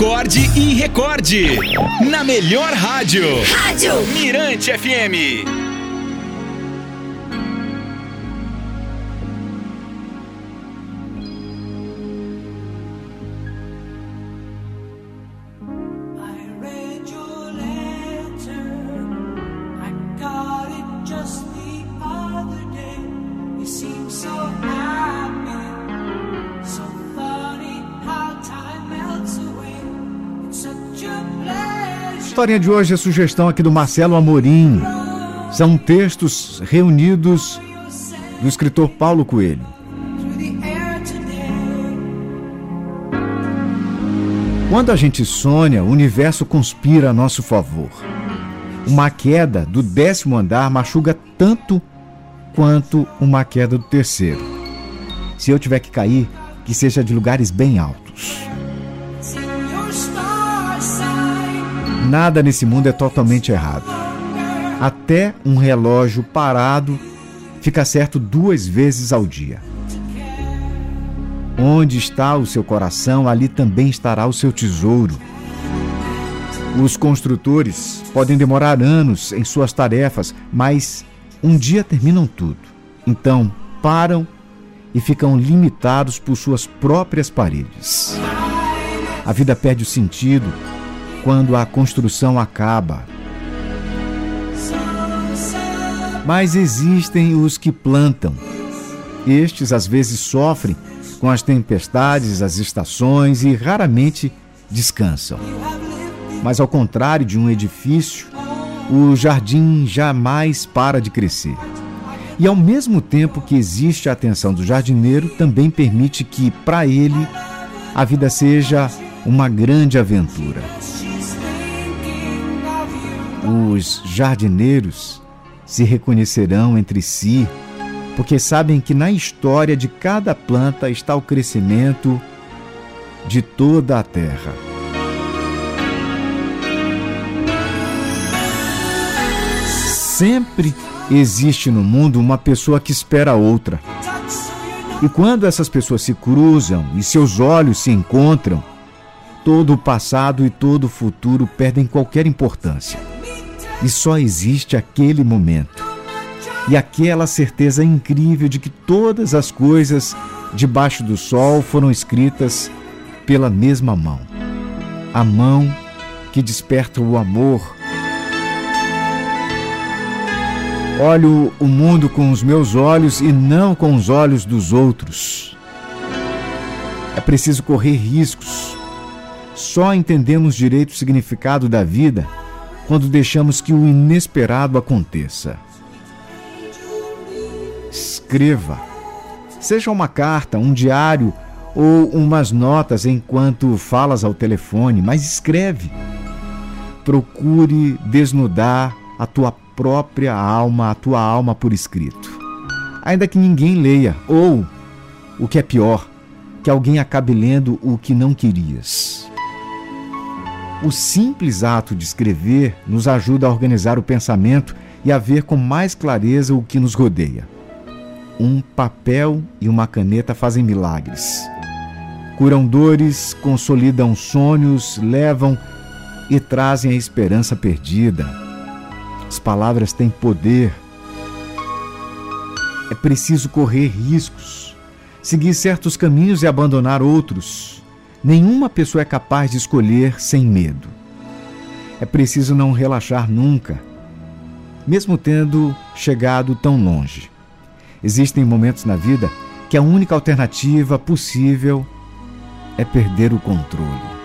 acorde e recorde. Na melhor rádio. Rádio Mirante FM. Historinha de hoje é sugestão aqui do Marcelo Amorim. São textos reunidos do escritor Paulo Coelho. Quando a gente sonha, o universo conspira a nosso favor. Uma queda do décimo andar machuca tanto quanto uma queda do terceiro. Se eu tiver que cair, que seja de lugares bem altos. Nada nesse mundo é totalmente errado. Até um relógio parado fica certo duas vezes ao dia. Onde está o seu coração, ali também estará o seu tesouro. Os construtores podem demorar anos em suas tarefas, mas um dia terminam tudo. Então param e ficam limitados por suas próprias paredes. A vida perde o sentido quando a construção acaba. Mas existem os que plantam. Estes às vezes sofrem com as tempestades, as estações e raramente descansam. Mas ao contrário de um edifício, o jardim jamais para de crescer. E ao mesmo tempo que existe a atenção do jardineiro, também permite que, para ele, a vida seja uma grande aventura. Os jardineiros se reconhecerão entre si, porque sabem que na história de cada planta está o crescimento de toda a terra. Sempre existe no mundo uma pessoa que espera outra. E quando essas pessoas se cruzam e seus olhos se encontram, todo o passado e todo o futuro perdem qualquer importância e só existe aquele momento. E aquela certeza incrível de que todas as coisas debaixo do sol foram escritas pela mesma mão. A mão que desperta o amor. Olho o mundo com os meus olhos e não com os olhos dos outros. É preciso correr riscos. Só entendemos direito o significado da vida quando deixamos que o inesperado aconteça. Escreva. Seja uma carta, um diário ou umas notas enquanto falas ao telefone, mas escreve. Procure desnudar a tua própria alma, a tua alma por escrito. Ainda que ninguém leia, ou, o que é pior, que alguém acabe lendo o que não querias. O simples ato de escrever nos ajuda a organizar o pensamento e a ver com mais clareza o que nos rodeia. Um papel e uma caneta fazem milagres. Curam dores, consolidam sonhos, levam e trazem a esperança perdida. As palavras têm poder. É preciso correr riscos, seguir certos caminhos e abandonar outros Nenhuma pessoa é capaz de escolher sem medo. É preciso não relaxar nunca, mesmo tendo chegado tão longe. Existem momentos na vida que a única alternativa possível é perder o controle.